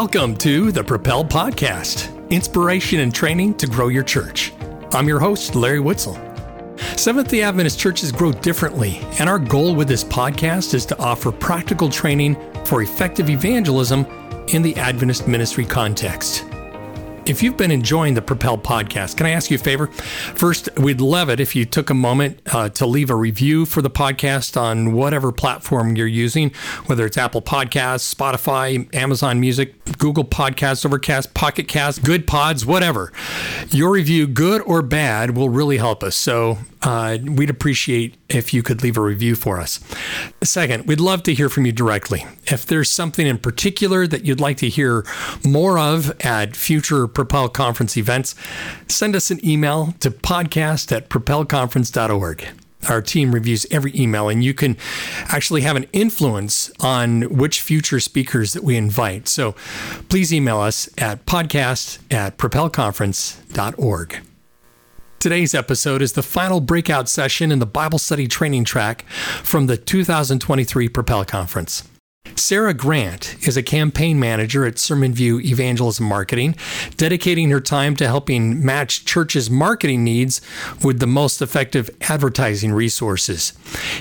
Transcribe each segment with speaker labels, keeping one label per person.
Speaker 1: Welcome to the Propel Podcast inspiration and training to grow your church. I'm your host, Larry Witzel. Seventh day Adventist churches grow differently, and our goal with this podcast is to offer practical training for effective evangelism in the Adventist ministry context. If you've been enjoying the Propel podcast, can I ask you a favor? First, we'd love it if you took a moment uh, to leave a review for the podcast on whatever platform you're using, whether it's Apple Podcasts, Spotify, Amazon Music, Google Podcasts, Overcast, Pocket Cast, Goodpods, whatever. Your review, good or bad, will really help us. So uh, we'd appreciate if you could leave a review for us. Second, we'd love to hear from you directly. If there's something in particular that you'd like to hear more of at future Propel Conference events, send us an email to podcast at propelconference.org. Our team reviews every email, and you can actually have an influence on which future speakers that we invite. So please email us at podcast at propelconference.org. Today's episode is the final breakout session in the Bible study training track from the 2023 Propel Conference. Sarah Grant is a campaign manager at SermonView Evangelism Marketing, dedicating her time to helping match churches' marketing needs with the most effective advertising resources.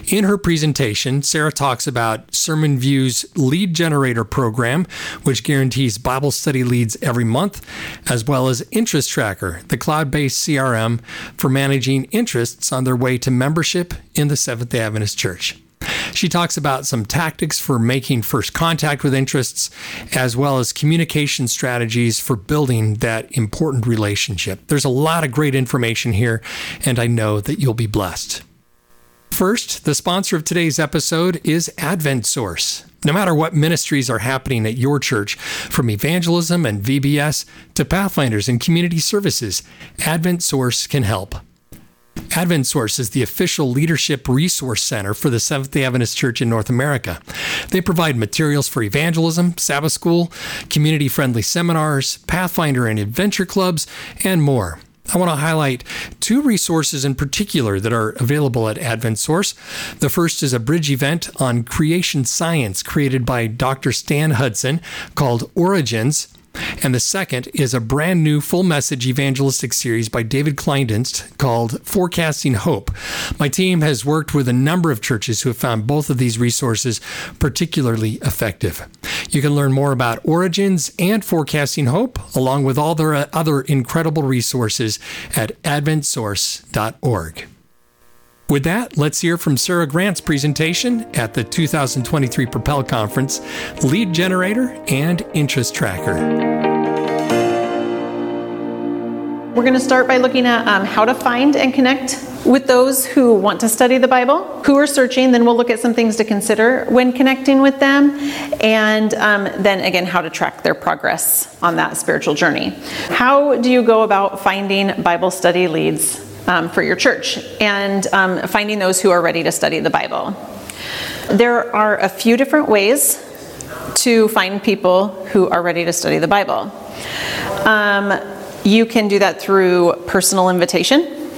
Speaker 1: In her presentation, Sarah talks about SermonView's lead generator program, which guarantees Bible study leads every month, as well as InterestTracker, the cloud based CRM for managing interests on their way to membership in the Seventh day Adventist Church. She talks about some tactics for making first contact with interests, as well as communication strategies for building that important relationship. There's a lot of great information here, and I know that you'll be blessed. First, the sponsor of today's episode is AdventSource. No matter what ministries are happening at your church, from evangelism and VBS to Pathfinders and community services, AdventSource can help. AdventSource is the official leadership resource center for the Seventh day Adventist Church in North America. They provide materials for evangelism, Sabbath school, community friendly seminars, Pathfinder and adventure clubs, and more. I want to highlight two resources in particular that are available at AdventSource. The first is a bridge event on creation science created by Dr. Stan Hudson called Origins. And the second is a brand new full message evangelistic series by David Klinedinst called Forecasting Hope. My team has worked with a number of churches who have found both of these resources particularly effective. You can learn more about Origins and Forecasting Hope, along with all their uh, other incredible resources at adventsource.org. With that, let's hear from Sarah Grant's presentation at the 2023 Propel Conference Lead Generator and InterestTracker.
Speaker 2: We're going to start by looking at um, how to find and connect with those who want to study the Bible, who are searching. Then we'll look at some things to consider when connecting with them, and um, then again, how to track their progress on that spiritual journey. How do you go about finding Bible study leads um, for your church and um, finding those who are ready to study the Bible. There are a few different ways to find people who are ready to study the Bible. Um, you can do that through personal invitation.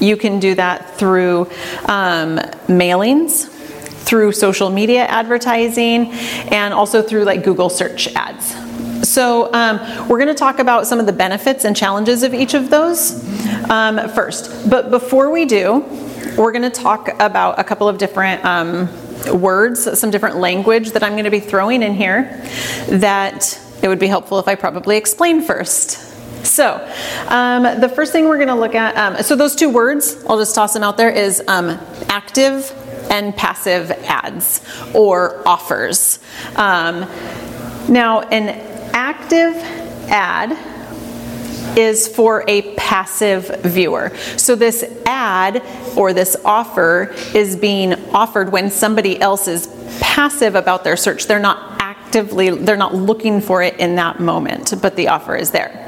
Speaker 2: You can do that through um, mailings, through social media advertising, and also through like Google search ads. So, um, we're going to talk about some of the benefits and challenges of each of those um, first. But before we do, we're going to talk about a couple of different um, words, some different language that I'm going to be throwing in here that it would be helpful if I probably explain first. So, um, the first thing we're going to look at, um, so those two words, I'll just toss them out there, is um, active and passive ads or offers. Um, now, an active ad is for a passive viewer. So this ad or this offer is being offered when somebody else is passive about their search. They're not actively they're not looking for it in that moment, but the offer is there.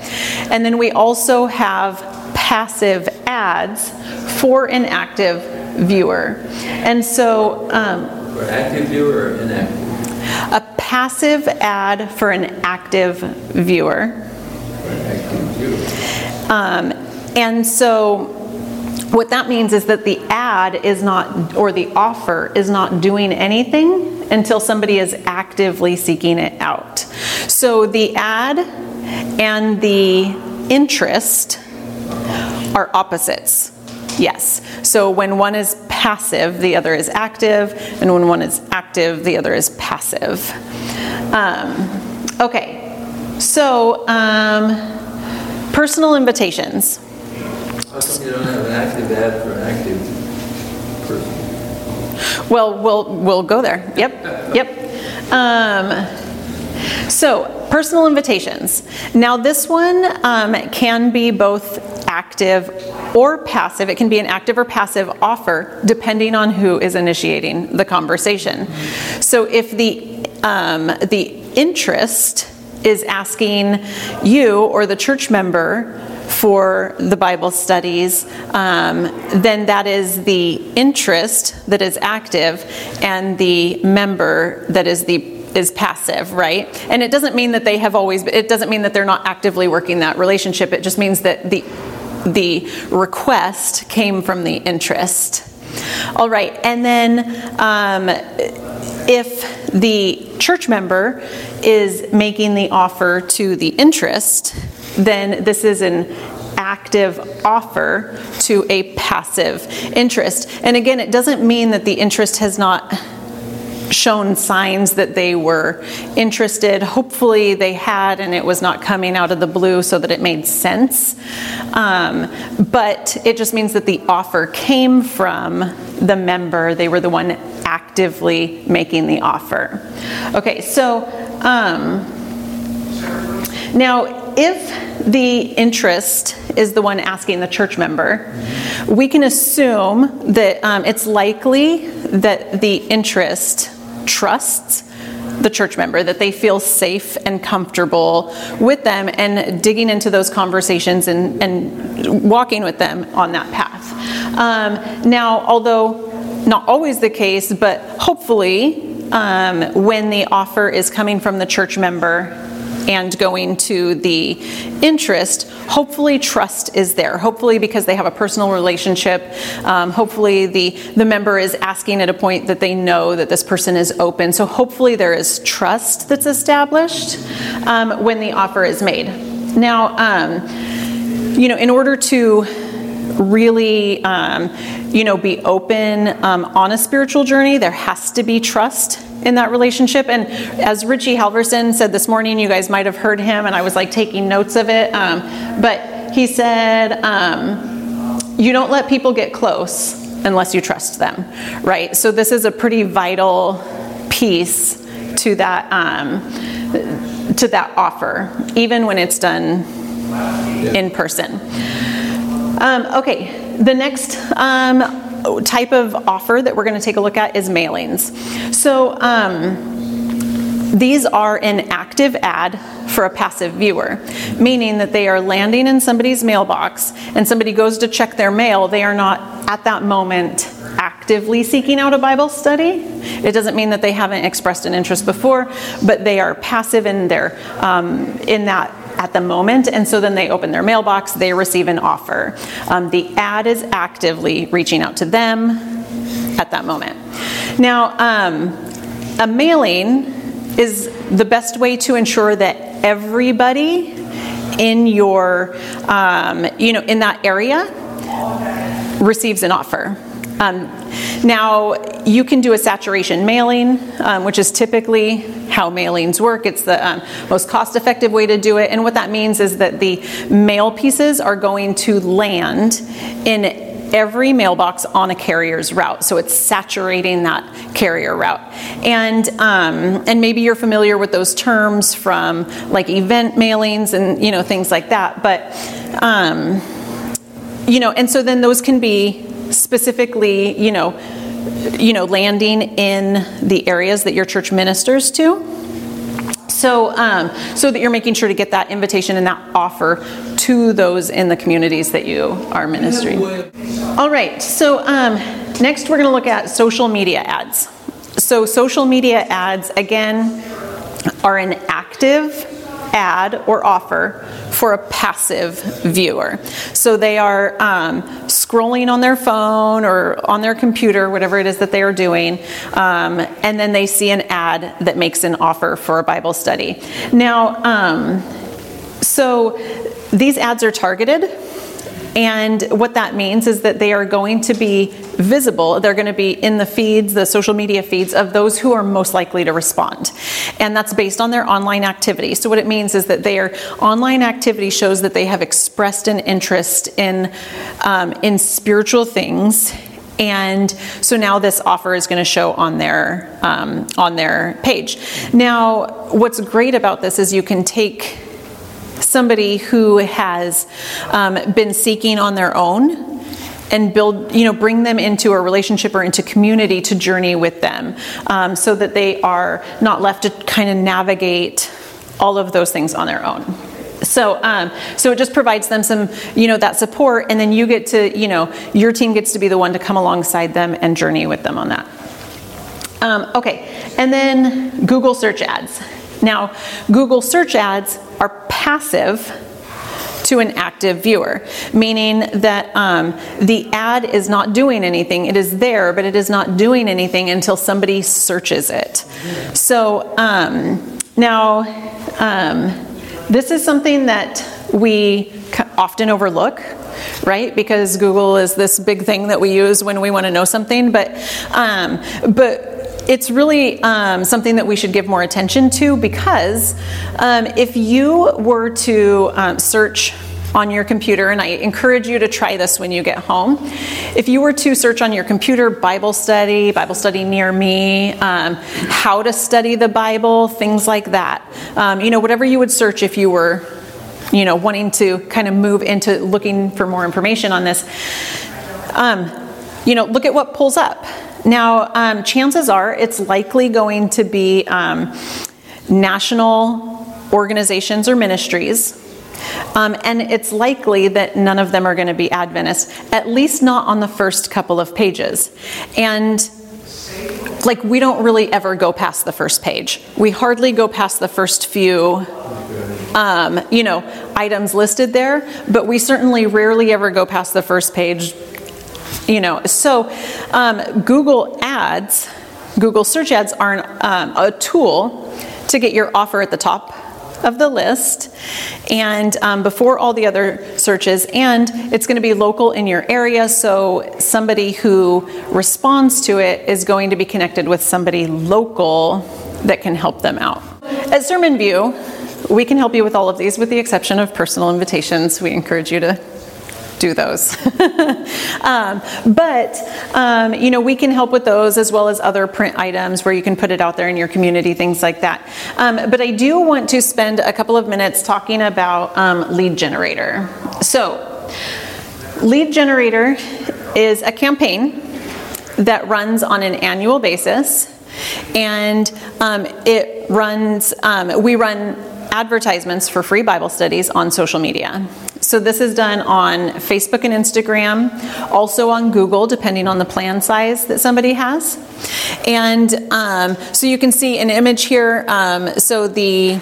Speaker 2: And then we also have passive ads for an active viewer. And so um,
Speaker 3: for active viewer or inactive?
Speaker 2: A passive ad for an active viewer. Um, and so what that means is that the ad is not, or the offer is not doing anything until somebody is actively seeking it out. So the ad and the interest are opposites. Yes. So when one is passive, the other is active, and when one is active, the other is passive. Um, okay. So, um, personal invitations.
Speaker 3: How come you don't have an active ad for an active person?
Speaker 2: Well, we'll we'll go there. Yep, yep. Um, so, personal invitations. Now, this one um, can be both active or passive. It can be an active or passive offer depending on who is initiating the conversation. So, if the um, the interest is asking you or the church member for the Bible studies, um, then that is the interest that is active and the member that is the is passive, right? And it doesn't mean that they have always it doesn't mean that they're not actively working that relationship. It just means that the the request came from the interest. All right, and then um, if the church member is making the offer to the interest, then this is an active offer to a passive interest. And again, it doesn't mean that the interest has not shown signs that they were interested. Hopefully, they had, and it was not coming out of the blue so that it made sense. Um, but it just means that the offer came from the member, they were the one actively making the offer. Okay, so um, now if the interest is the one asking the church member, we can assume that um, it's likely that the interest trusts the church member, that they feel safe and comfortable with them and digging into those conversations and, and walking with them on that path. Um, now, although not always the case, but hopefully, um, when the offer is coming from the church member and going to the interest, hopefully trust is there. Hopefully, because they have a personal relationship, um, hopefully the, the member is asking at a point that they know that this person is open. So, hopefully, there is trust that's established um, when the offer is made. Now, um, you know, in order to really, um, you know, be open um, on a spiritual journey, there has to be trust in that relationship. And as Richie Halverson said this morning, you guys might have heard him, and I was like taking notes of it. Um, but he said, um, You don't let people get close unless you trust them, right? So this is a pretty vital piece to that. Um, to that offer, even when it's done in person. Um, okay, the next um, type of offer that we're going to take a look at is mailings. So, um, these are an active ad for a passive viewer, meaning that they are landing in somebody's mailbox and somebody goes to check their mail. They are not at that moment actively seeking out a Bible study. It doesn't mean that they haven't expressed an interest before, but they are passive in their um, in that at the moment, and so then they open their mailbox, they receive an offer. Um, the ad is actively reaching out to them at that moment. Now, um, a mailing is the best way to ensure that everybody in your, um, you know, in that area receives an offer. Now, you can do a saturation mailing, um, which is typically how mailings work. It's the um, most cost effective way to do it. And what that means is that the mail pieces are going to land in every mailbox on a carrier's route. So it's saturating that carrier route. And um, and maybe you're familiar with those terms from like event mailings and you know things like that. But um, you know, and so then those can be specifically, you know, you know, landing in the areas that your church ministers to. So, um, so that you're making sure to get that invitation and that offer to those in the communities that you are ministering. All right. So, um, next we're going to look at social media ads. So, social media ads again are an active ad or offer for a passive viewer. So they are um, scrolling on their phone or on their computer, whatever it is that they are doing, um, and then they see an ad that makes an offer for a Bible study. Now, um, so these ads are targeted. And what that means is that they are going to be visible. They're going to be in the feeds, the social media feeds of those who are most likely to respond. And that's based on their online activity. So, what it means is that their online activity shows that they have expressed an interest in, um, in spiritual things and so now this offer is going to show on their um, on their page. Now, what's great about this is you can take somebody who has um, been seeking on their own and build, you know, bring them into a relationship or into community to journey with them um, so that they are not left to kind of navigate all of those things on their own. So, um, so it just provides them some, you know, that support, and then you get to, you know, your team gets to be the one to come alongside them and journey with them on that. Um, okay, and then Google search ads. Now, Google search ads are passive to an active viewer, meaning that um, the ad is not doing anything. It is there, but it is not doing anything until somebody searches it. So um, now, um, this is something that we often overlook right? Because Google is this big thing that we use when we want to know something. But um, but it's really um, something that we should give more attention to because um, if you were to um, search on your computer, and I encourage you to try this when you get home. If you were to search on your computer Bible study, Bible study near me, um, how to study the Bible, things like that, um, you know, whatever you would search if you were, you know, wanting to kind of move into looking for more information on this, um, you know, look at what pulls up. Now, um, chances are it's likely going to be um, national organizations or ministries. Um, and it's likely that none of them are going to be Adventist, at least not on the first couple of pages. And like, we don't really ever go past the first page. We hardly go past the first few um, you know, items listed there, but we certainly rarely ever go past the first page you know, so um, Google Ads, Google search ads are an, um, a tool to get your offer at the top of the list. And um, before all the other searches and it's going to be local in your area so somebody who responds to it is going to be connected with somebody local that can help them out. At SermonView we can help you with all of these with the exception of personal invitations. We encourage you to do those. um, but, um, you know, we can help with those as well as other print items where you can put it out there in your community, things like that. Um, but I do want to spend a couple of minutes talking about um, Lead Generator. So, Lead Generator is a campaign that runs on an annual basis and um, it runs um, we run advertisements for free bible studies on social media so this is done on Facebook and Instagram, also on Google, depending on the plan size that somebody has. And um, so you can see an image here. Um, so the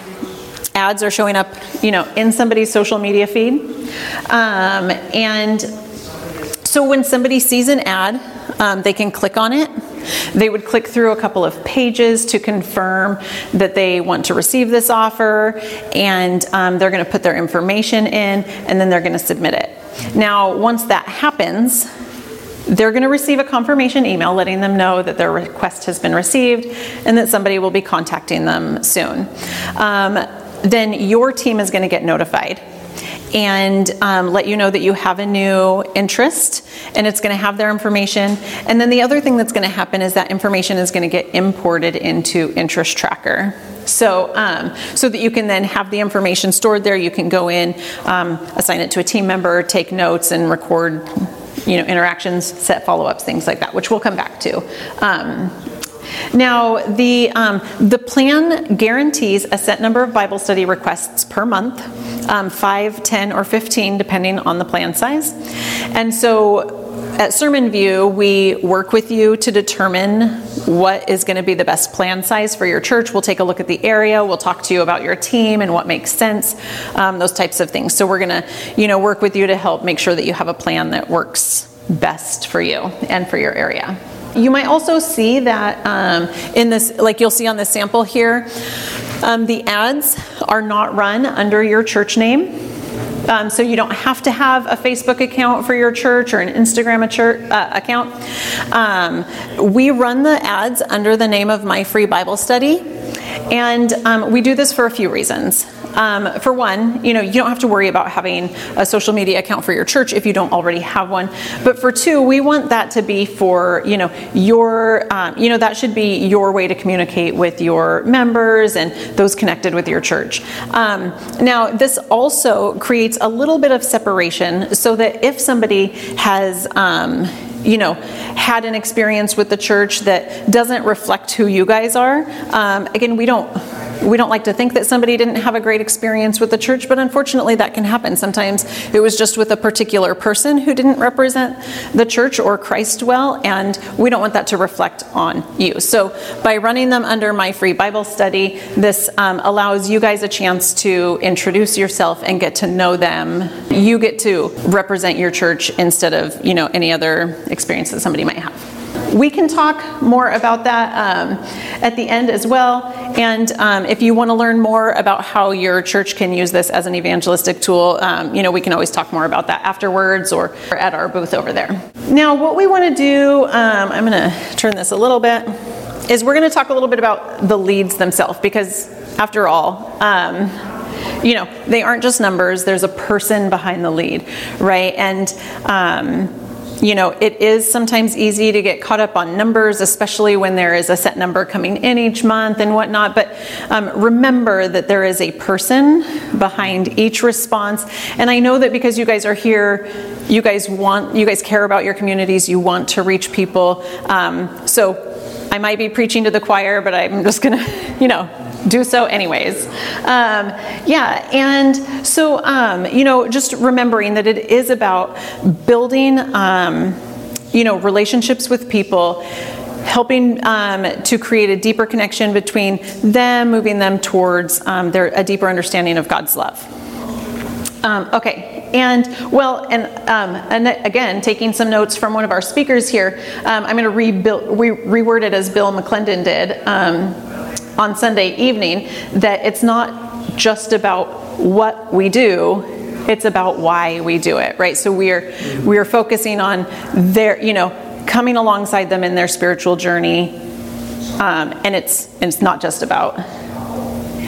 Speaker 2: ads are showing up, you know, in somebody's social media feed. Um, and so when somebody sees an ad, um, they can click on it they would click through a couple of pages to confirm that they want to receive this offer, and um, they're going to put their information in, and then they're going to submit it. Now, once that happens, they're going to receive a confirmation email letting them know that their request has been received and that somebody will be contacting them soon. Um, then your team is going to get notified and um, let you know that you have a new interest and it's going to have their information. And then the other thing that's going to happen is that information is going to get imported into InterestTracker. So, um, so that you can then have the information stored there, you can go in, um, assign it to a team member, take notes, and record, you know, interactions, set follow-ups, things like that, which we'll come back to. Um, now, the, um, the plan guarantees a set number of Bible study requests per month um, 5, 10, or 15, depending on the plan size. And so at SermonView, we work with you to determine what is going to be the best plan size for your church. We'll take a look at the area. We'll talk to you about your team and what makes sense, um, those types of things. So we're going to, you know, work with you to help make sure that you have a plan that works best for you and for your area. You might also see that um, in this, like you'll see on the sample here, um, the ads are not run under your church name. Um, so you don't have to have a Facebook account for your church or an Instagram uh, account. Um, we run the ads under the name of My Free Bible Study, and um, we do this for a few reasons. Um, for one, you know, you don't have to worry about having a social media account for your church if you don't already have one. But for two, we want that to be for, you know, your, um, you know, that should be your way to communicate with your members and those connected with your church. Um, now, this also creates a little bit of separation so that if somebody has, um, you know, had an experience with the church that doesn't reflect who you guys are, um, again, we don't we don't like to think that somebody didn't have a great experience with the church, but unfortunately that can happen. Sometimes it was just with a particular person who didn't represent the church or Christ well, and we don't want that to reflect on you. So by running them under my free Bible study, this um, allows you guys a chance to introduce yourself and get to know them. You get to represent your church instead of you know any other experience that somebody might have. We can talk more about that um, at the end as well. And um, if you want to learn more about how your church can use this as an evangelistic tool, um, you know, we can always talk more about that afterwards or at our booth over there. Now, what we want to do, um, I'm going to turn this a little bit, is we're going to talk a little bit about the leads themselves because, after all, um, you know, they aren't just numbers, there's a person behind the lead, right? And, um, you know, it is sometimes easy to get caught up on numbers, especially when there is a set number coming in each month and whatnot. But um, remember that there is a person behind each response. And I know that because you guys are here, you guys want, you guys care about your communities, you want to reach people. Um, so I might be preaching to the choir, but I'm just gonna, you know, do so anyways. Um, yeah, and so, um, you know, just remembering that it is about building, um, you know, relationships with people helping um, to create a deeper connection between them, moving them towards um, their, a deeper understanding of God's love. Um, okay, and well, and, um, and again, taking some notes from one of our speakers here, um, I'm going to re- reword it as Bill McClendon did um, on Sunday evening. That it's not just about what we do; it's about why we do it, right? So we're we're focusing on their, you know, coming alongside them in their spiritual journey, um, and it's it's not just about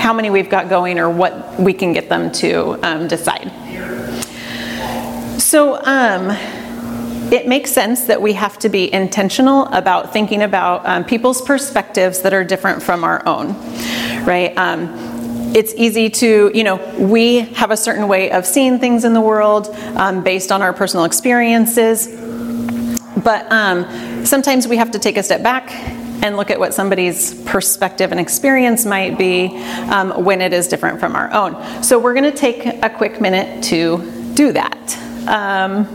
Speaker 2: how many we've got going or what we can get them to um, decide. So, um, it makes sense that we have to be intentional about thinking about um, people's perspectives that are different from our own, right? Um, it's easy to, you know, we have a certain way of seeing things in the world um, based on our personal experiences. But um, sometimes we have to take a step back and look at what somebody's perspective and experience might be um, when it is different from our own. So we're going to take a quick minute to do that. Um,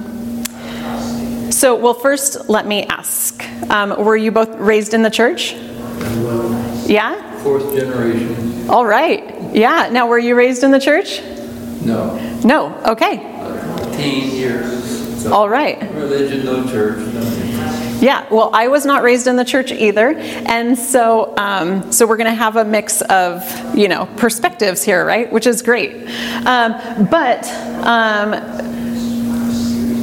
Speaker 2: so, well, first, let me ask um, Were you both raised in the church? Yeah?
Speaker 3: Fourth generation.
Speaker 2: All right. Yeah. Now, were you raised in the church?
Speaker 3: No.
Speaker 2: No. Okay.
Speaker 3: Teen years. So
Speaker 2: All right.
Speaker 3: Religion, no church.
Speaker 2: Yeah, well, I was not raised in the church either, and so um, so we're going to have a mix of you know perspectives here, right? Which is great. Um, but um,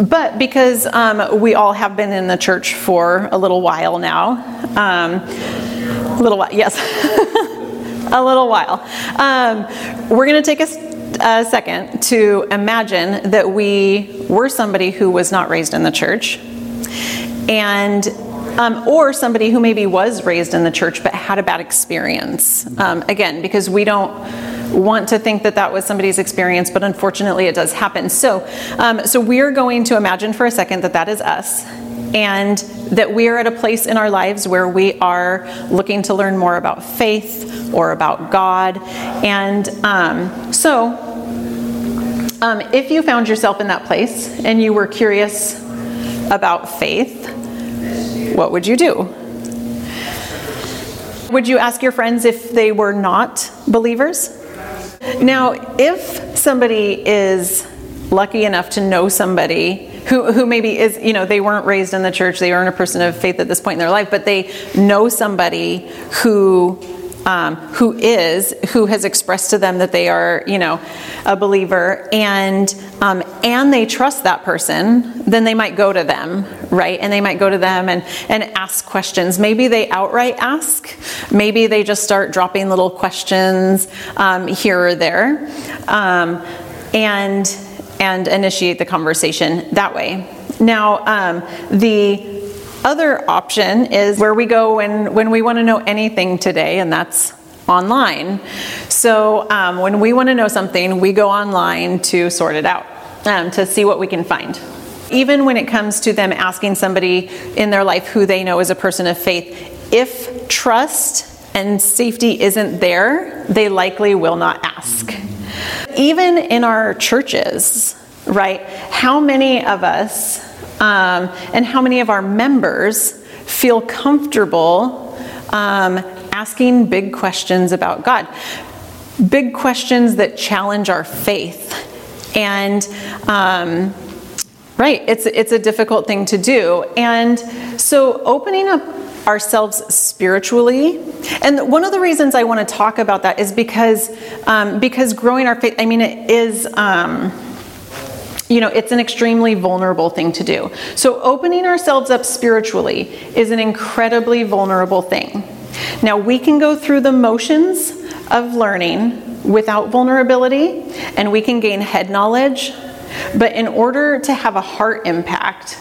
Speaker 2: but because um, we all have been in the church for a little while now, um, a little while, yes, a little while, um, we're going to take a, a second to imagine that we were somebody who was not raised in the church, and um, or somebody who maybe was raised in the church but had a bad experience. Um, again, because we don't want to think that that was somebody's experience, but unfortunately it does happen. So, um, so we're going to imagine for a second that that is us and that we are at a place in our lives where we are looking to learn more about faith or about God. And um, so, um, if you found yourself in that place and you were curious about faith, what would you do? Would you ask your friends if they were not believers? Now, if somebody is lucky enough to know somebody who, who maybe is, you know, they weren't raised in the church, they aren't a person of faith at this point in their life, but they know somebody who um, who is, who has expressed to them that they are, you know, a believer, and um, and they trust that person, then they might go to them, right? And they might go to them and and ask questions. Maybe they outright ask. Maybe they just start dropping little questions um, here or there, um, and and initiate the conversation that way. Now, um, the other option is where we go when, when we want to know anything today, and that's online. So um, when we want to know something, we go online to sort it out, um, to see what we can find. Even when it comes to them asking somebody in their life who they know is a person of faith, if trust and safety isn't there, they likely will not ask. Even in our churches, right? How many of us um, and how many of our members feel comfortable um, asking big questions about God. Big questions that challenge our faith. And um, right, it's, it's a difficult thing to do. And so opening up ourselves spiritually. And one of the reasons I want to talk about that is because um, because growing our faith. I mean, it is. Um, you know, it's an extremely vulnerable thing to do. So, opening ourselves up spiritually is an incredibly vulnerable thing. Now, we can go through the motions of learning without vulnerability, and we can gain head knowledge, but in order to have a heart impact,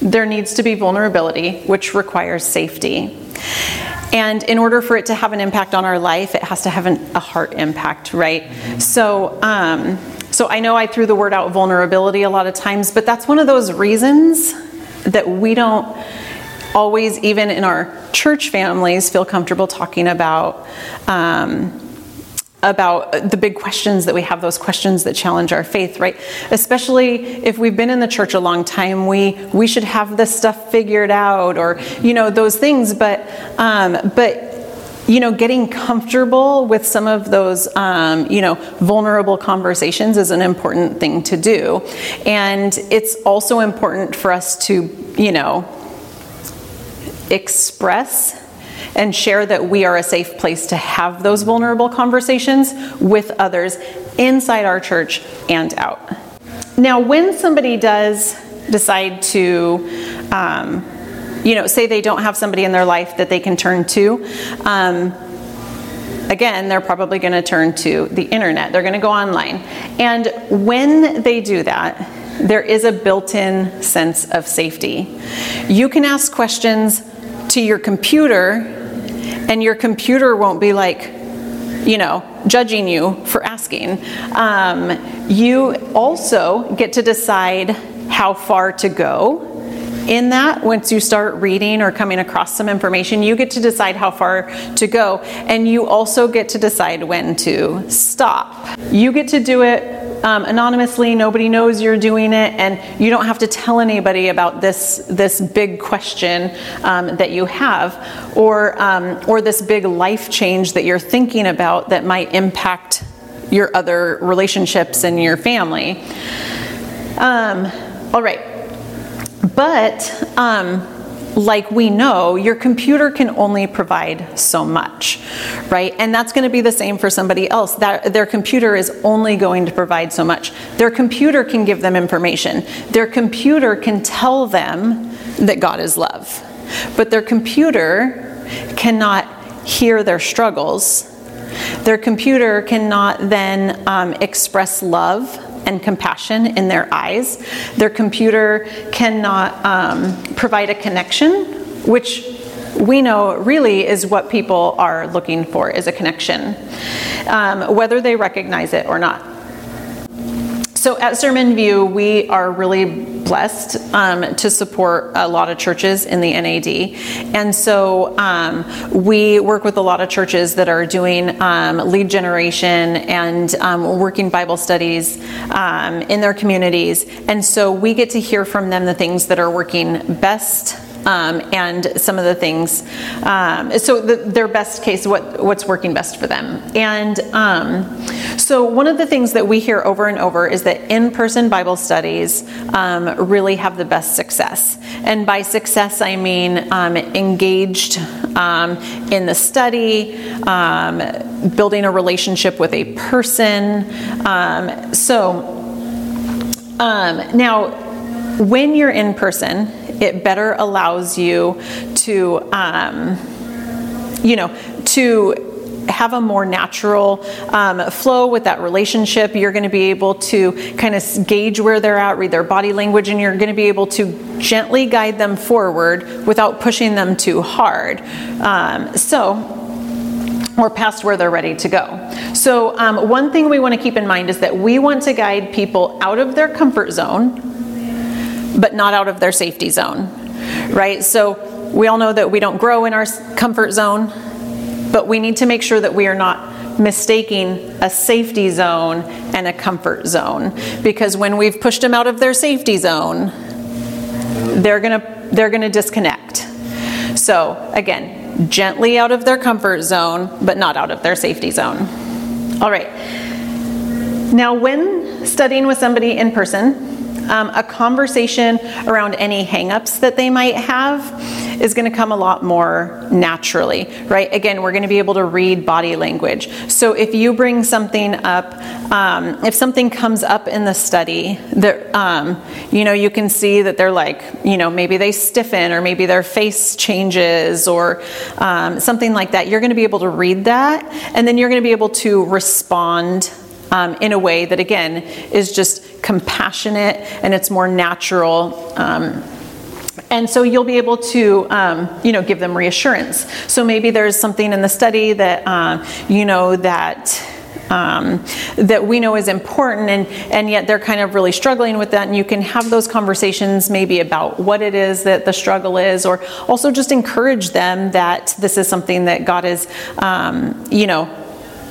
Speaker 2: there needs to be vulnerability, which requires safety. And in order for it to have an impact on our life, it has to have an, a heart impact, right? So, um, so I know I threw the word out vulnerability a lot of times, but that's one of those reasons that we don't always, even in our church families, feel comfortable talking about. Um, about the big questions that we have those questions that challenge our faith right especially if we've been in the church a long time we we should have this stuff figured out or you know those things but um, but you know, getting comfortable with some of those, um, you know, vulnerable conversations is an important thing to do. And it's also important for us to, you know, express and share that we are a safe place to have those vulnerable conversations with others inside our church and out. Now, when somebody does decide to, um, you know, say they don't have somebody in their life that they can turn to, um, again, they're probably going to turn to the internet. They're going to go online. And when they do that, there is a built in sense of safety. You can ask questions to your computer, and your computer won't be like, you know, judging you for asking. Um, you also get to decide how far to go in that, once you start reading or coming across some information, you get to decide how far to go, and you also get to decide when to stop. You get to do it um, anonymously. Nobody knows you're doing it, and you don't have to tell anybody about this this big question um, that you have, or um, or this big life change that you're thinking about that might impact your other relationships and your family. Um, all right. But, um, like we know, your computer can only provide so much, right? And that's going to be the same for somebody else. That their computer is only going to provide so much. Their computer can give them information. Their computer can tell them that God is love. But their computer cannot hear their struggles. Their computer cannot then um, express love and compassion in their eyes. Their computer cannot um, provide a connection, which we know really is what people are looking for is a connection, um, whether they recognize it or not. So at SermonView, we are really blessed um, to support a lot of churches in the NAD. And so um, we work with a lot of churches that are doing um, lead generation and um, working Bible studies um, in their communities. And so we get to hear from them the things that are working best um, and some of the things. Um, so the, their best case, what what's working best for them. And um, so one of the things that we hear over and over is that in-person Bible studies um, really have the best success. And by success, I mean um, engaged in the study, building a relationship with a person. so now when you're in person, it better allows you to, um, you know, to have a more natural um, flow with that relationship. You're going to be able to kind of gauge where they're at, read their body language, and you're going to be able to gently guide them forward without pushing them too hard. Um, so, or past where they're ready to go. So, um, one thing we want to keep in mind is that we want to guide people out of their comfort zone but not out of their safety zone, right? So we all know that we don't grow in our comfort zone, but we need to make sure that we are not mistaking a safety zone and a comfort zone because when we've pushed them out of their safety zone, they're going to they're going to disconnect. So, again, gently out of their comfort zone, but not out of their safety zone. All right. Now, when studying with somebody in person, um, a conversation around any hangups that they might have is going to come a lot more naturally, right? Again, we're going to be able to read body language. So if you bring something up, um, if something comes up in the study that, um, you know, you can see that they're like, you know, maybe they stiffen or maybe their face changes or um, something like that, you're going to be able to read that and then you're going to be able to respond um, in a way that, again, is just compassionate and it's more natural. Um, and so you'll be able to, um, you know, give them reassurance. So maybe there's something in the study that, uh, you know, that um, that we know is important, and and yet they're kind of really struggling with that. And you can have those conversations maybe about what it is that the struggle is, or also just encourage them that this is something that God is, um, you know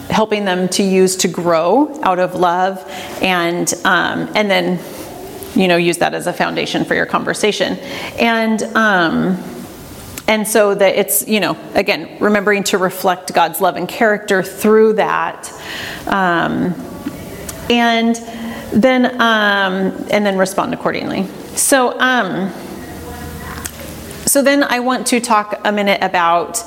Speaker 2: helping them to use to grow out of love and um, and then you know use that as a foundation for your conversation. And um, and so that it's you know again remembering to reflect god's love and character through that um, and then um, and then respond accordingly. So um, so then i want to talk a minute about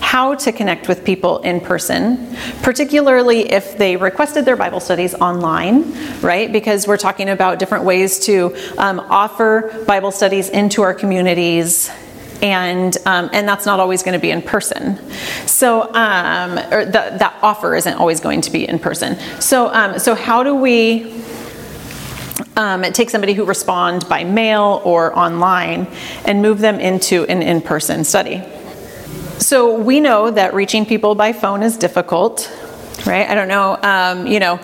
Speaker 2: how to connect with people in person, particularly if they requested their Bible studies online, right? Because we're talking about different ways to um, offer Bible studies into our communities and um, and that's not always going to be in person. So um, or the, that offer isn't always going to be in person. So um, so how do we um, take somebody who respond by mail or online and move them into an in-person study? So we know that reaching people by phone is difficult, right? I don't know, um, you know,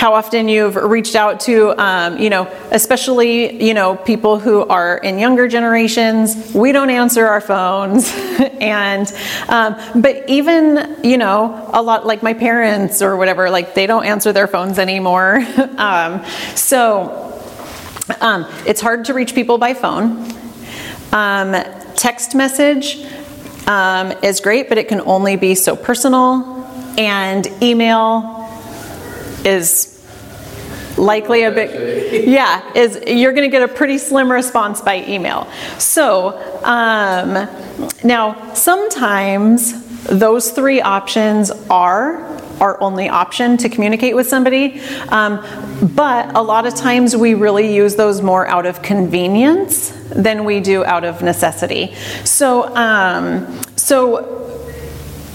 Speaker 2: how often you've reached out to, um, you know, especially, you know, people who are in younger generations. We don't answer our phones. and, um, but even, you know, a lot like my parents or whatever, like they don't answer their phones anymore. um, so um, it's hard to reach people by phone. Um, text message, um, is great, but it can only be so personal. And email is likely a bit yeah is you're going to get a pretty slim response by email so um, now sometimes those three options are our only option to communicate with somebody. Um, but a lot of times we really use those more out of convenience than we do out of necessity. So, um, so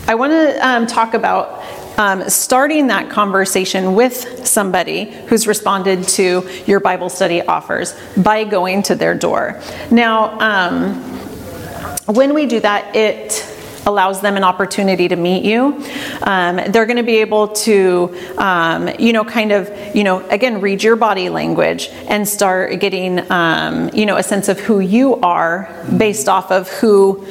Speaker 2: I want to um, talk about um, starting that conversation with somebody who's responded to your Bible study offers by going to their door. Now, um, when we do that, it allows them an opportunity to meet you. Um, they're going to be able to, um, you know, kind of, you know, again, read your body language and start getting, um, you know, a sense of who you are based off of who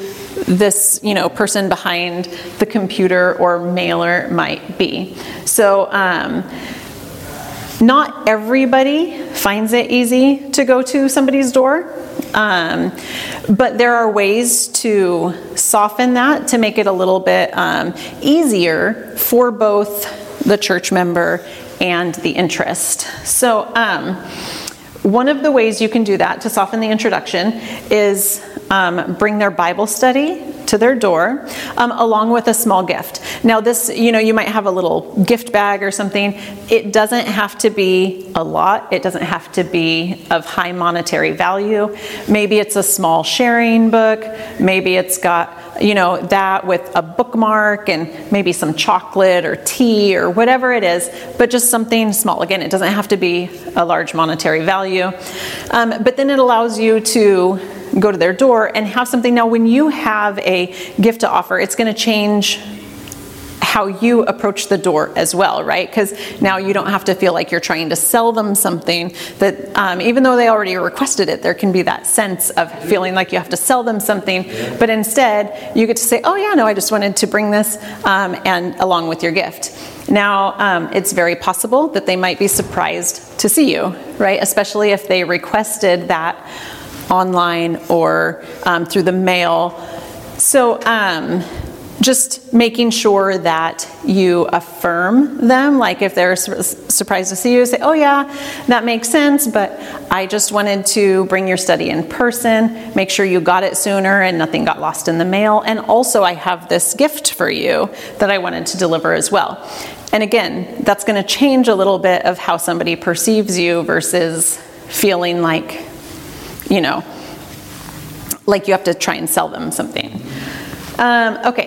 Speaker 2: this you know person behind the computer or mailer might be so um, not everybody finds it easy to go to somebody's door Um, but there are ways to soften that to make it a little bit um, easier for both the church member and the interest. So, um, one of the ways you can do that to soften the introduction is um, bring their Bible study to their door um, along with a small gift. Now, this, you know, you might have a little gift bag or something. It doesn't have to be a lot, it doesn't have to be of high monetary value. Maybe it's a small sharing book, maybe it's got you know, that with a bookmark and maybe some chocolate or tea or whatever it is, but just something small. Again, it doesn't have to be a large monetary value. Um, but then it allows you to go to their door and have something. Now, when you have a gift to offer, it's going to change how you approach the door as well, right? Because now you don't have to feel like you're trying to sell them something that, um, even though they already requested it, there can be that sense of feeling like you have to sell them something. But instead, you get to say, oh, yeah, no, I just wanted to bring this um, and along with your gift. Now, um, it's very possible that they might be surprised to see you, right? Especially if they requested that online or um, through the mail. So, um, just making sure that you affirm them. Like if they're su- surprised to see you, say, Oh, yeah, that makes sense, but I just wanted to bring your study in person, make sure you got it sooner and nothing got lost in the mail. And also, I have this gift for you that I wanted to deliver as well. And again, that's going to change a little bit of how somebody perceives you versus feeling like, you know, like you have to try and sell them something. Um, okay,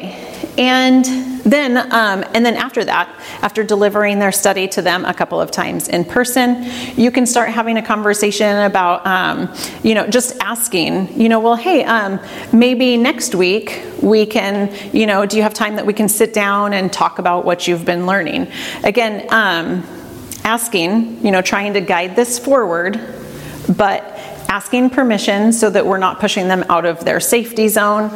Speaker 2: and then um, and then after that, after delivering their study to them a couple of times in person, you can start having a conversation about um, you know just asking you know well hey um, maybe next week we can you know do you have time that we can sit down and talk about what you've been learning again um, asking you know trying to guide this forward but asking permission so that we're not pushing them out of their safety zone.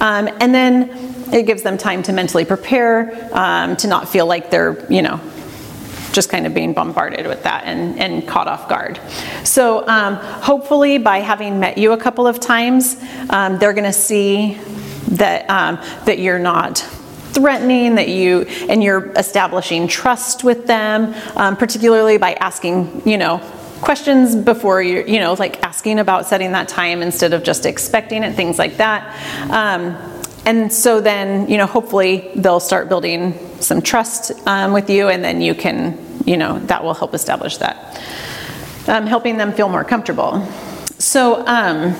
Speaker 2: Um, and then it gives them time to mentally prepare, um, to not feel like they're, you know, just kind of being bombarded with that and, and caught off guard. So, um, hopefully, by having met you a couple of times, um, they're going to see that um, that you're not threatening that you and you're establishing trust with them um, particularly by asking you know questions before you you know like asking about setting that time instead of just expecting it things like that um, and so then you know hopefully they'll start building some trust um, with you and then you can you know that will help establish that um, helping them feel more comfortable so um,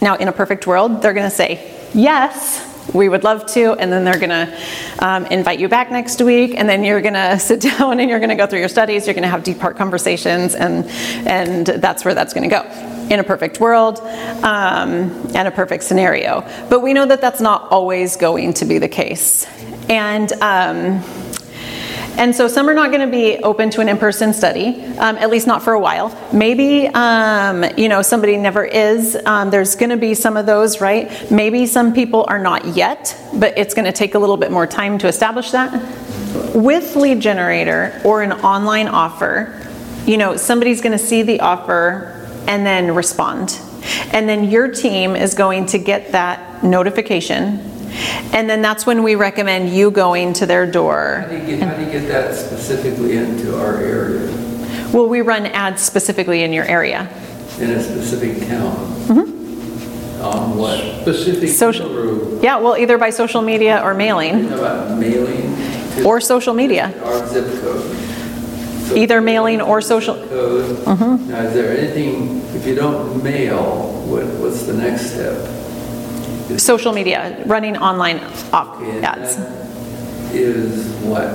Speaker 2: now in a perfect world they're going to say yes we would love to. And then they're going to um, invite you back next week. And then you're going to sit down and you're going to go through your studies. You're going to have deep part conversations. And, and that's where that's going to go in a perfect world um, and a perfect scenario. But we know that that's not always going to be the case. And um, and so some are not going to be open to an in-person study, um, at least not for a while. Maybe um, you know somebody never is. Um, there's going to be some of those, right? Maybe some people are not yet, but it's going to take a little bit more time to establish that. With lead generator or an online offer, you know somebody's going to see the offer and then respond, and then your team is going to get that notification and then that's when we recommend you going to their door.
Speaker 3: How do you get, how do you get that specifically into our area?
Speaker 2: Well, we run ads specifically in your area.
Speaker 3: In a specific town?
Speaker 2: Mm-hmm.
Speaker 3: On what?
Speaker 4: Specific
Speaker 2: Social. Yeah, well, either by social media or mailing.
Speaker 3: About mailing?
Speaker 2: Or social media.
Speaker 3: Our zip code?
Speaker 2: Either mailing or social-
Speaker 3: Code.
Speaker 2: Mhm.
Speaker 3: Now, is there anything, if you don't mail, what, what's the next step?
Speaker 2: Social media, running online op-
Speaker 3: and
Speaker 2: ads.
Speaker 3: that Is what?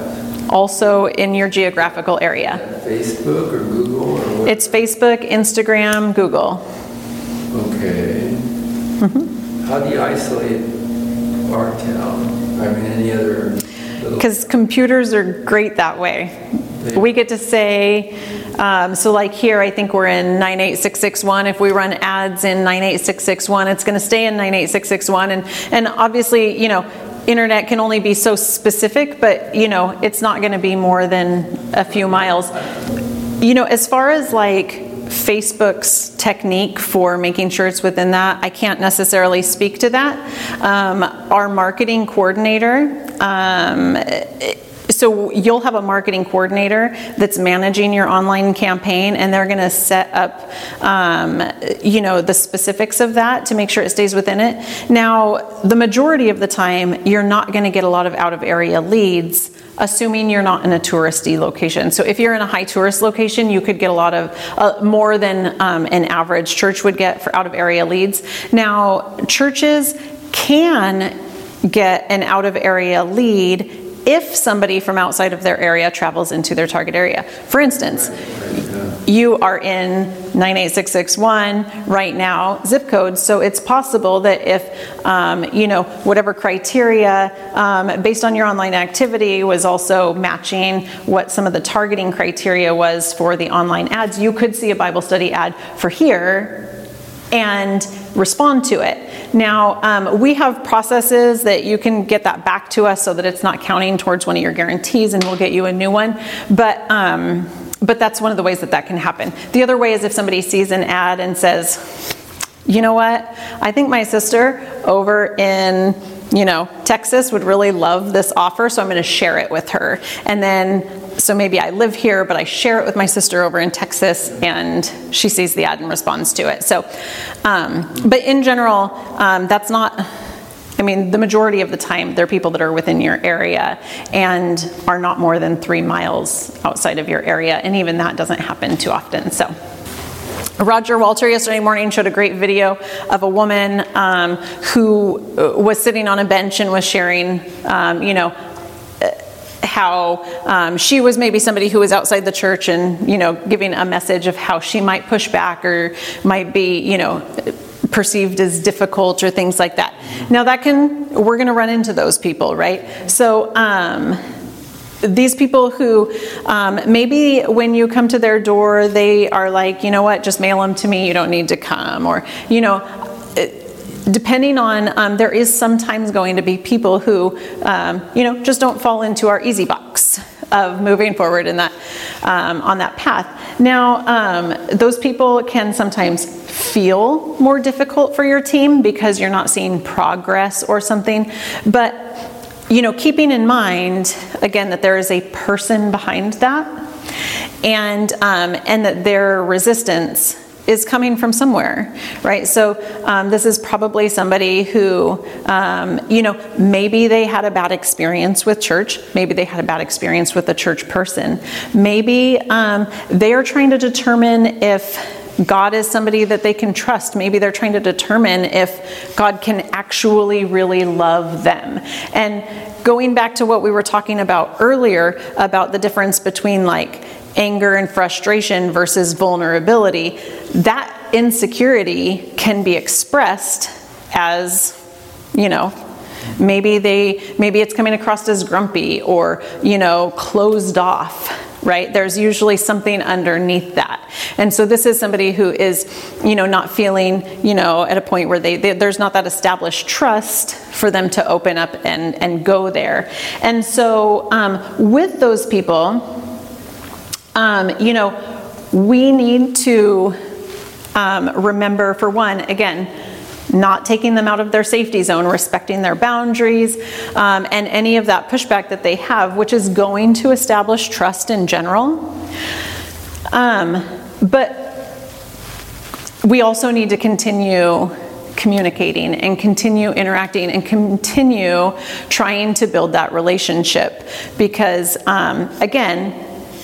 Speaker 2: Also in your geographical area.
Speaker 3: Facebook or Google or what?
Speaker 2: It's Facebook, Instagram, Google.
Speaker 3: Okay.
Speaker 2: Mm-hmm.
Speaker 3: How do you isolate our town? I mean, any other little...
Speaker 2: Because computers are great that way. We get to say, um, so like here, I think we're in 98661. If we run ads in 98661, it's going to stay in 98661. And, and obviously, you know, internet can only be so specific, but, you know, it's not going to be more than a few miles. You know, as far as like Facebook's technique for making sure it's within that. I can't necessarily speak to that. Um, our marketing coordinator, um, so you'll have a marketing coordinator that's managing your online campaign and they're going to set up um, you know the specifics of that to make sure it stays within it now the majority of the time you're not going to get a lot of out of area leads assuming you're not in a touristy location. So if you're in a high tourist location, you could get a lot of uh, more than um, an average church would get for out of area leads. Now, churches can get an out of area lead if somebody from outside of their area travels into their target area. For instance, you are in 98661 right now, zip code, so it's possible that if, um, you know, whatever criteria um, based on your online activity was also matching what some of the targeting criteria was for the online ads, you could see a Bible study ad for here and respond to it. Now, um, we have processes that you can get that back to us so that it's not counting towards one of your guarantees and we'll get you a new one. But, um, but that's one of the ways that that can happen. The other way is if somebody sees an ad and says, you know what, I think my sister over in you know, Texas would really love this offer, so I'm going to share it with her. And then, so maybe I live here, but I share it with my sister over in Texas, and she sees the ad and responds to it. So, um, but in general, um, that's not. I mean, the majority of the time, they're people that are within your area and are not more than three miles outside of your area, and even that doesn't happen too often. So. Roger Walter yesterday morning showed a great video of a woman um, who uh, was sitting on a bench and was sharing, um, you know, uh, how um, she was maybe somebody who was outside the church and you know giving a message of how she might push back or might be you know perceived as difficult or things like that. Now that can we're going to run into those people right? So um, these people who um, maybe when you come to their door, they are like, you know what, just mail them to me, you don't need to come. Or, you know, depending on, um, there is sometimes going to be people who, um, you know, just don't fall into our easy box of moving forward in that, um, on that path. Now, um, those people can sometimes feel more difficult for your team because you're not seeing progress or something, but you know, keeping in mind again that there is a person behind that, and um, and that their resistance is coming from somewhere, right? So um, this is probably somebody who, um, you know, maybe they had a bad experience with church. Maybe they had a bad experience with a church person. Maybe um, they are trying to determine if God is somebody that they can trust. Maybe they're trying to determine if God can actually really love them. And going back to what we were talking about earlier about the difference between like anger and frustration versus vulnerability, that insecurity can be expressed as, you know, maybe they maybe it's coming across as grumpy or, you know, closed off right? There's usually something underneath that. And so this is somebody who is, you know, not feeling, you know, at a point where they, they there's not that established trust for them to open up and, and go there. And so um, with those people, um, you know, we need to um, remember, for one, again, not taking them out of their safety zone, respecting their boundaries, um, and any of that pushback that they have, which is going to establish trust in general. Um, but we also need to continue communicating and continue interacting and continue trying to build that relationship because, um, again,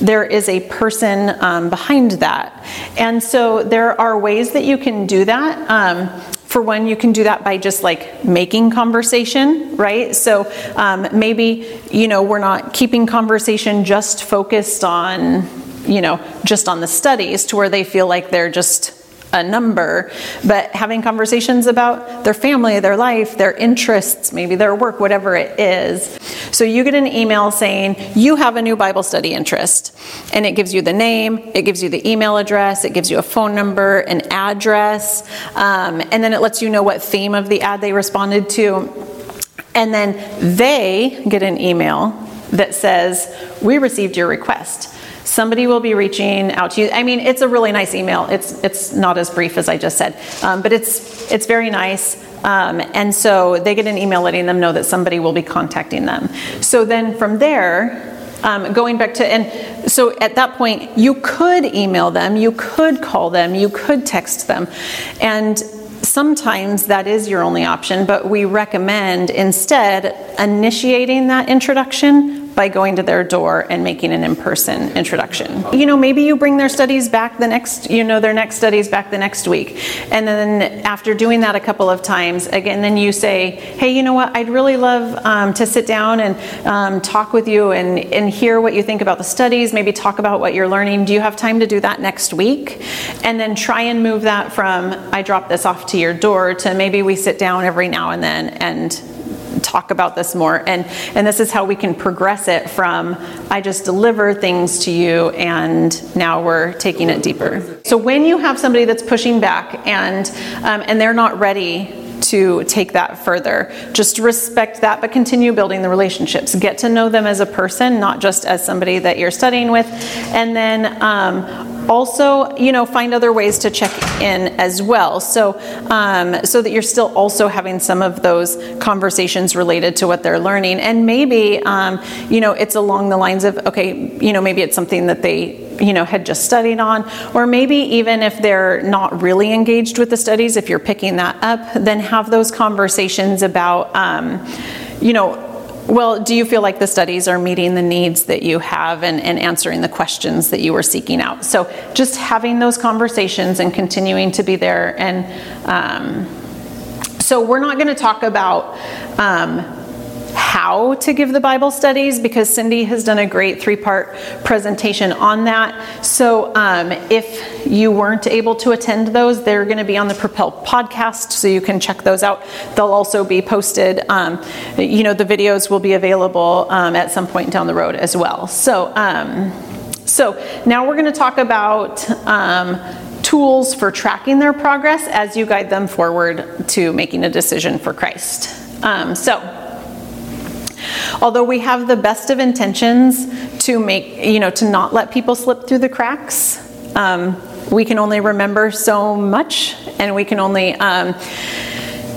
Speaker 2: there is a person um, behind that. And so there are ways that you can do that. Um, for one, you can do that by just like making conversation, right? So um, maybe, you know, we're not keeping conversation just focused on, you know, just on the studies to where they feel like they're just a number, but having conversations about their family, their life, their interests, maybe their work, whatever it is. So you get an email saying you have a new Bible study interest, and it gives you the name, it gives you the email address, it gives you a phone number, an address, um, and then it lets you know what theme of the ad they responded to. And then they get an email that says, We received your request. Somebody will be reaching out to you. I mean, it's a really nice email. It's it's not as brief as I just said, um, but it's it's very nice. Um, and so they get an email letting them know that somebody will be contacting them. So then from there, um, going back to, and so at that point, you could email them, you could call them, you could text them. And sometimes that is your only option, but we recommend instead initiating that introduction by going to their door and making an in-person introduction. You know, maybe you bring their studies back the next, you know, their next studies back the next week. And then after doing that a couple of times, again, then you say, hey, you know what, I'd really love um, to sit down and um, talk with you and, and hear what you think about the studies, maybe talk about what you're learning. Do you have time to do that next week? And then try and move that from, I drop this off to your door to maybe we sit down every now and then and talk about this more. And, and this is how we can progress it from I just deliver things to you and now we're taking it deeper. So when you have somebody that's pushing back and, um, and they're not ready to take that further. Just respect that, but continue building the relationships. Get to know them as a person, not just as somebody that you're studying with. And then um, also, you know, find other ways to check in as well. So, um, so that you're still also having some of those conversations related to what they're learning. And maybe, um, you know, it's along the lines of, okay, you know, maybe it's something that they you know had just studied on or maybe even if they're not really engaged with the studies if you're picking that up then have those conversations about um, you know well, do you feel like the studies are meeting the needs that you have and, and, answering the questions that you were seeking out? So, just having those conversations and continuing to be there. And um, so, we're not going to talk about um, how to give the Bible studies because Cindy has done a great three part presentation on that. So um, if you weren't able to attend those, they're going to be on the Propel podcast, so you can check those out. They'll also be posted. Um, you know, the videos will be available um, at some point down the road as well. So, um, so now we're going to talk about um, tools for tracking their progress as you guide them forward to making a decision for Christ. Um, so, Although we have the best of intentions to make, you know, to not let people slip through the cracks, um, we can only remember so much and we can only. Um,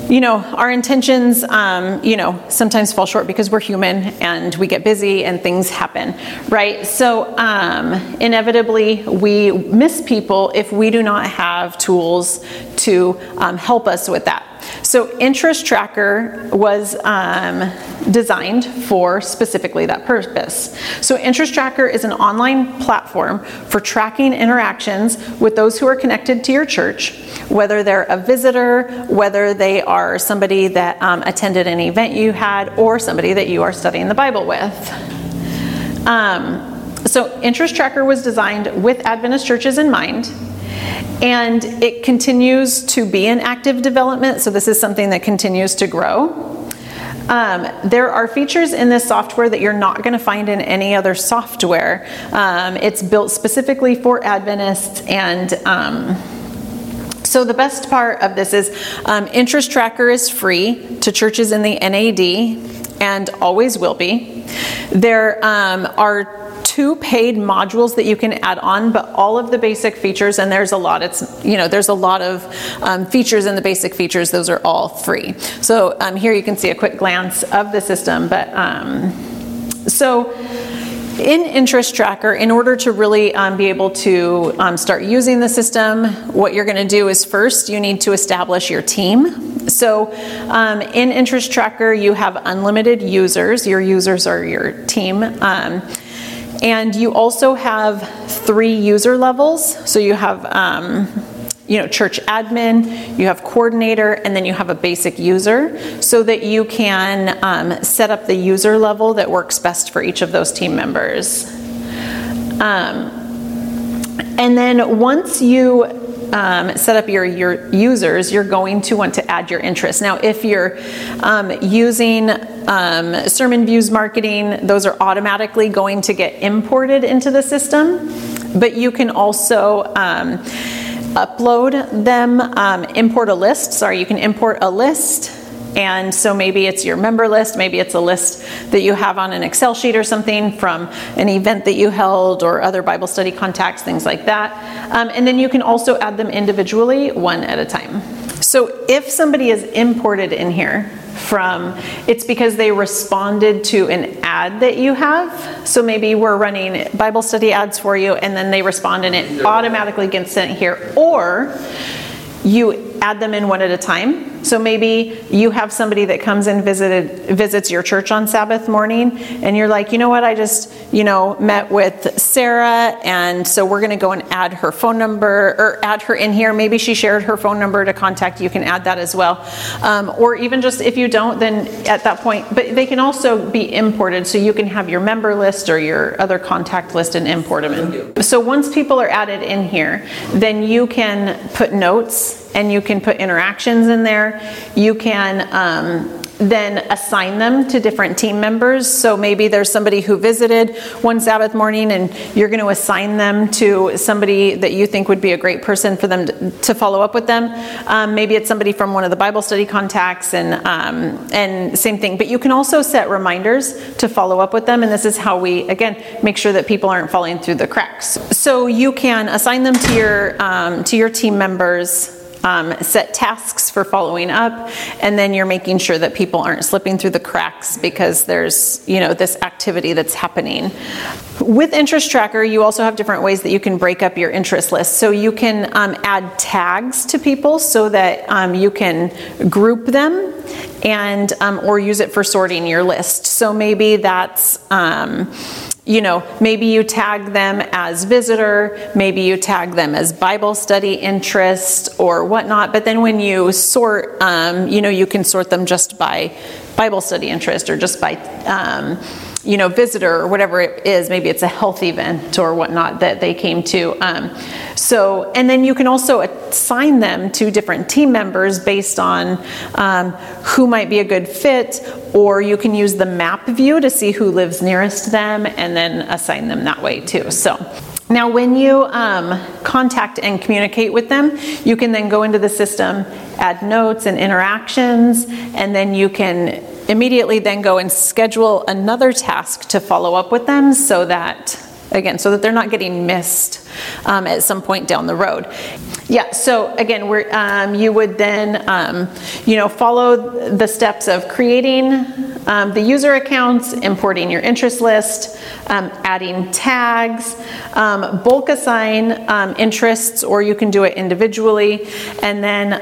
Speaker 2: you know, our intentions, um, you know, sometimes fall short because we're human and we get busy and things happen, right? So, um, inevitably, we miss people if we do not have tools to um, help us with that. So, InterestTracker was um, designed for specifically that purpose. So, InterestTracker is an online platform for tracking interactions with those who are connected to your church, whether they're a visitor, whether they are somebody that um, attended an event you had, or somebody that you are studying the Bible with. Um, so, InterestTracker was designed with Adventist churches in mind and it continues to be in active development, so this is something that continues to grow. Um, there are features in this software that you're not going to find in any other software. Um, it's built specifically for Adventists and um, so the best part of this is um, InterestTracker is free to churches in the NAD and always will be. There um, are two paid modules that you can add on, but all of the basic features, and there's a lot, it's, you know, there's a lot of um, features in the basic features, those are all free. So um, here you can see a quick glance of the system, but um, so in InterestTracker, in order to really um, be able to um, start using the system, what you're going to do is first you need to establish your team. So um, in InterestTracker, you have unlimited users. Your users are your team. And you also have three user levels. So you have um, you know, church admin, you have coordinator, and then you have a basic user so that you can um, set up the user level that works best for each of those team members. Um, and then once you um, set up your, your users, you're going to want to add your interests. Now, if you're um, using um, SermonView's marketing, those are automatically going to get imported into the system, but you can also um, upload them, um, import a list. Sorry, you can import a list And so maybe it's your member list, maybe it's a list that you have on an Excel sheet or something from an event that you held or other Bible study contacts, things like that. Um, and then you can also add them individually, one at a time. So if somebody is imported in here from, it's because they responded to an ad that you have. So maybe we're running Bible study ads for you and then they respond and it automatically gets sent here. Or you add them in one at a time. So maybe you have somebody that comes and visited visits your church on Sabbath morning and you're like, "You know what? I just, you know, met with Sarah and so we're going to go and add her phone number or add her in here. Maybe she shared her phone number to contact. You can add that as well. Um, or even just if you don't, then at that point, but they can also be imported so you can have your member list or your other contact list and import them in. So once people are added in here, then you can put notes and you can put interactions in there. You can um, then assign them to different team members. So maybe there's somebody who visited one Sabbath morning and you're going to assign them to somebody that you think would be a great person for them to, to follow up with them. Um, maybe it's somebody from one of the Bible study contacts and um, and same thing. But you can also set reminders to follow up with them and this is how we again make sure that people aren't falling through the cracks. So you can assign them to your um, to your team members um, set tasks for following up, and then you're making sure that people aren't slipping through the cracks because there's you know this activity that's happening. With InterestTracker, you also have different ways that you can break up your interest list. So you can um, add tags to people so that um, you can group them and um, or use it for sorting your list. So maybe that's um, you know, maybe you tag them as visitor, maybe you tag them as Bible study interest or whatnot. But then when you sort, um, you know, you can sort them just by Bible study interest or just by. Um, you know, visitor or whatever it is, maybe it's a health event or whatnot that they came to. Um, so, and then you can also assign them to different team members based on um, who might be a good fit, or you can use the map view to see who lives nearest them and then assign them that way too. So, now, when you um, contact and communicate with them, you can then go into the system, add notes and interactions, and then you can immediately then go and schedule another task to follow up with them so that again so that they're not getting missed um, at some point down the road. Yeah so again we're, um, you would then um, you know follow the steps of creating um, the user accounts importing your interest list um, adding tags um, bulk assign interests or you can do it individually and then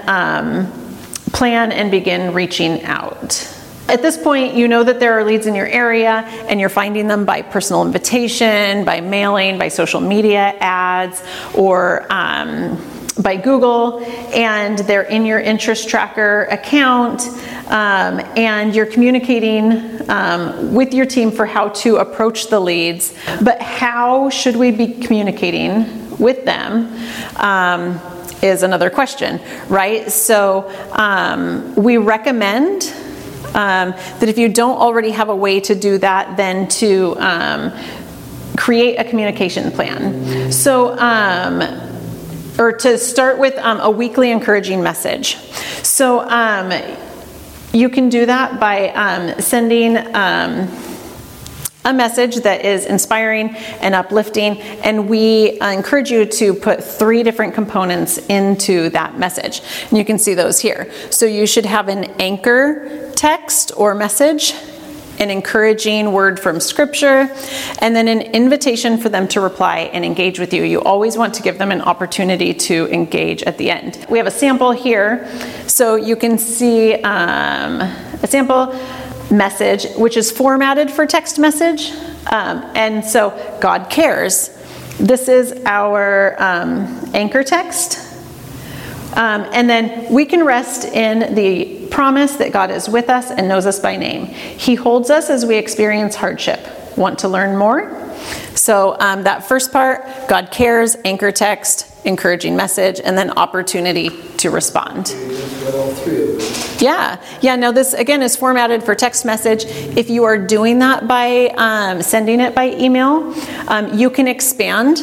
Speaker 2: plan and begin reaching out at this point, you know that there are leads in your area and you're finding them by personal invitation, by mailing, by social media ads, or um, by Google, and they're in your InterestTracker account, um, and you're communicating um, with your team for how to approach the leads. But how should we be communicating with them? Um, is another question, right? So um, we recommend um, that if you don't already have a way to do that, then to um, create a communication plan. So, um, or to start with um, a weekly encouraging message. So, um, you can do that by um, sending a message that is inspiring and uplifting, and we uh, encourage you to put three different components into that message. And you can see those here. So you should have an anchor text or message, an encouraging word from scripture, and then an invitation for them to reply and engage with you. You always want to give them an opportunity to engage at the end. We have a sample here, so you can see um, a sample message, which is formatted for text message. Um, and so God cares. This is our um, anchor text. Um, and then we can rest in the promise that God is with us and knows us by name. He holds us as we experience hardship. Want to learn more? So, um, that first part God cares, anchor text, encouraging message, and then opportunity to respond. Yeah, yeah. Now this again is formatted for text message. If you are doing that by um, sending it by email, um, you can expand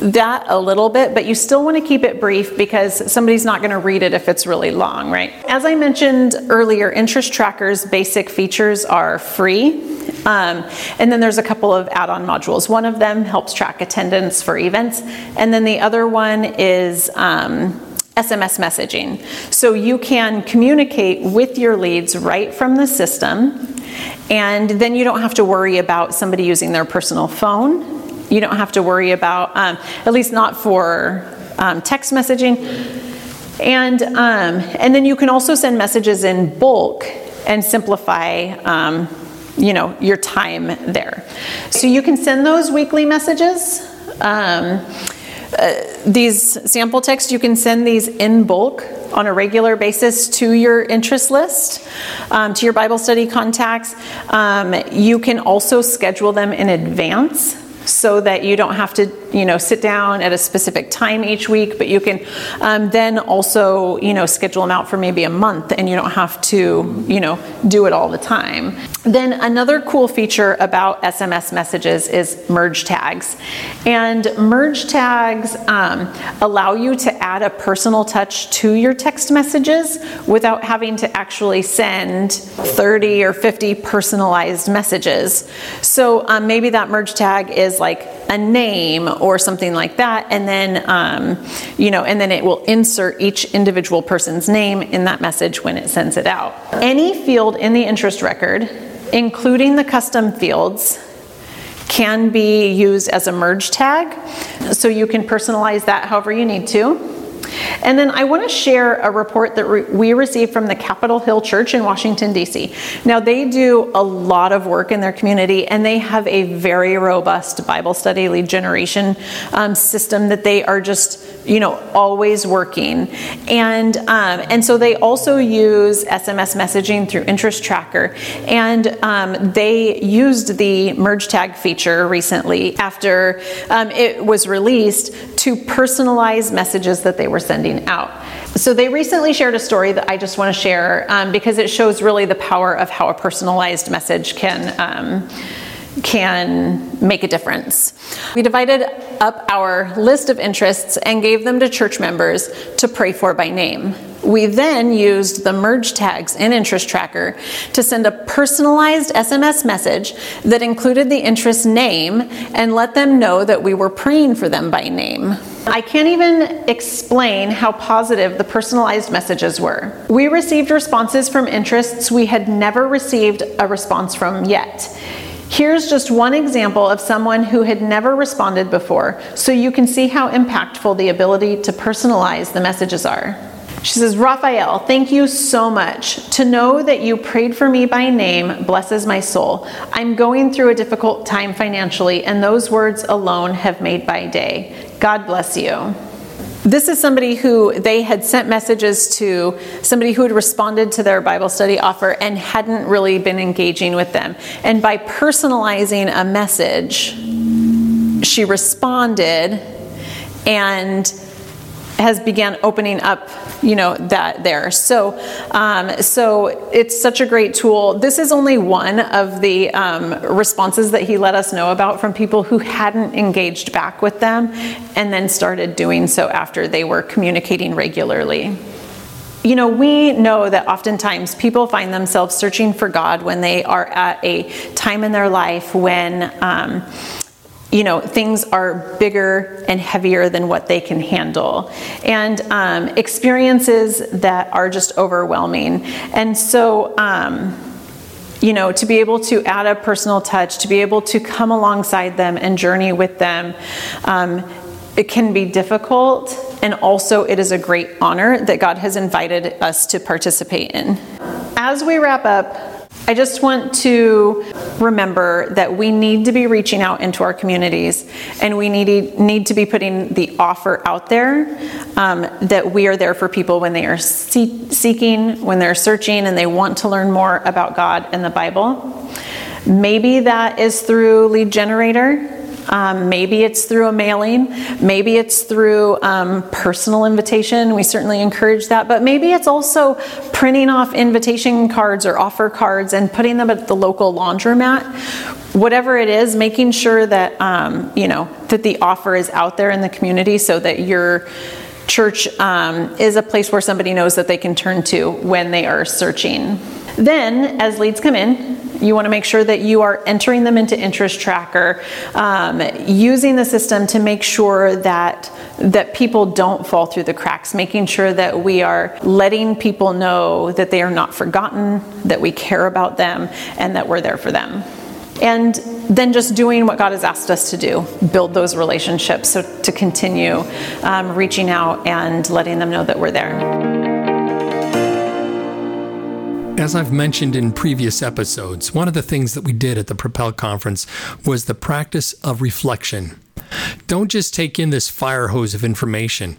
Speaker 2: that a little bit, but you still want to keep it brief because somebody's not going to read it if it's really long, right? As I mentioned earlier, InterestTracker's basic features are free. Um, and then there's a couple of add on modules. One of them helps track attendance for events, and then the other one is um, SMS messaging. So you can communicate with your leads right from the system, and then you don't have to worry about somebody using their personal phone. You don't have to worry about, um, at least not for um, text messaging. And, um, and then you can also send messages in bulk and simplify um, you know your time there. So you can send those weekly messages. Um, uh, these sample texts you can send these in bulk on a regular basis to your interest list um, to your bible study contacts. Um, you can also schedule them in advance so that you don't have to, you know, sit down at a specific time each week, but you can um, then also, you know, schedule them out for maybe a month and you don't have to, you know, do it all the time. Then another cool feature about SMS messages is merge tags. And merge tags um, allow you to add a personal touch to your text messages without having to actually send 30 or 50 personalized messages. So um, maybe that merge tag is like a name or something like that, and then um, you know, and then it will insert each individual person's name in that message when it sends it out. Any field in the interest record, including the custom fields, can be used as a merge tag, so you can personalize that however you need to. And then I want to share a report that re- we received from the Capitol Hill Church in Washington, D.C. Now, they do a lot of work in their community and they have a very robust Bible study lead generation um, system that they are just, you know, always working. And, um, and so they also use SMS messaging through InterestTracker. And um, they used the merge tag feature recently after um, it was released to personalize messages that they were sending out. So they recently shared a story that I just want to share um, because it shows really the power of how a personalized message can. Um, can make a difference. We divided up our list of interests and gave them to church members to pray for by name. We then used the merge tags in InterestTracker to send a personalized SMS message that included the interest name and let them know that we were praying for them by name. I can't even explain how positive the personalized messages were. We received responses from interests we had never received a response from yet. Here's just one example of someone who had never responded before, so you can see how impactful the ability to personalize the messages are. She says, Raphael, thank you so much. To know that you prayed for me by name blesses my soul. I'm going through a difficult time financially, and those words alone have made my day. God bless you. This is somebody who they had sent messages to, somebody who had responded to their Bible study offer and hadn't really been engaging with them. And by personalizing a message, she responded and has began opening up you know that there. So um, so it's such a great tool. This is only one of the um, responses that he let us know about from people who hadn't engaged back with them and then started doing so after they were communicating regularly. You know, we know that oftentimes people find themselves searching for God when they are at a time in their life when um, you know, things are bigger and heavier than what they can handle, and um, experiences that are just overwhelming. And so, um, you know, to be able to add a personal touch, to be able to come alongside them and journey with them, um, it can be difficult, and also it is a great honor that God has invited us to participate in. As we wrap up, I just want to remember that we need to be reaching out into our communities and we need, need to be putting the offer out there um, that we are there for people when they are see- seeking, when they're searching, and they want to learn more about God and the Bible. Maybe that is through Lead Generator. Um, maybe it's through a mailing. Maybe it's through um, personal invitation. We certainly encourage that. But maybe it's also printing off invitation cards or offer cards and putting them at the local laundromat whatever it is making sure that um, you know that the offer is out there in the community so that your church um, is a place where somebody knows that they can turn to when they are searching. Then as leads come in you want to make sure that you are entering them into InterestTracker um, using the system to make sure that that people don't fall through the cracks making sure that we are letting people know that they are not forgotten that we care about them and that we're there for them. And then just doing what God has asked us to do build those relationships so to continue um, reaching out and letting them know that we're there.
Speaker 1: As I've mentioned in previous episodes, one of the things that we did at the Propel conference was the practice of reflection. Don't just take in this fire hose of information.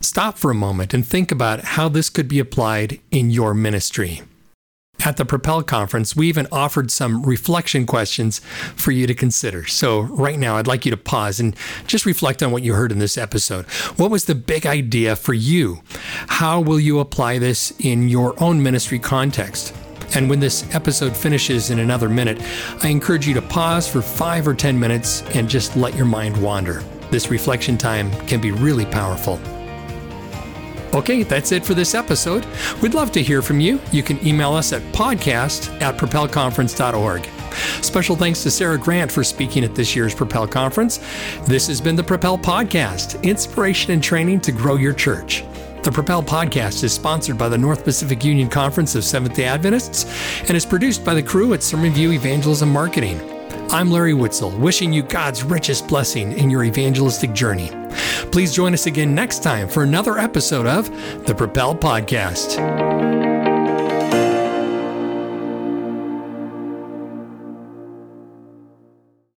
Speaker 1: Stop for a moment and think about how this could be applied in your ministry. At the Propel conference, we even offered some reflection questions for you to consider. So, right now, I'd like you to pause and just reflect on what you heard in this episode. What was the big idea for you? How will you apply this in your own ministry context? And when this episode finishes in another minute, I encourage you to pause for five or 10 minutes and just let your mind wander. This reflection time can be really powerful. Okay, that's it for this episode. We'd love to hear from you. You can email us at podcast at propelconference.org. Special thanks to Sarah Grant for speaking at this year's Propel Conference. This has been the Propel Podcast inspiration and training to grow your church. The Propel Podcast is sponsored by the North Pacific Union Conference of Seventh day Adventists and is produced by the crew at SermonView Evangelism Marketing. I'm Larry Witzel, wishing you God's richest blessing in your evangelistic journey. Please join us again next time for another episode of the Propel Podcast.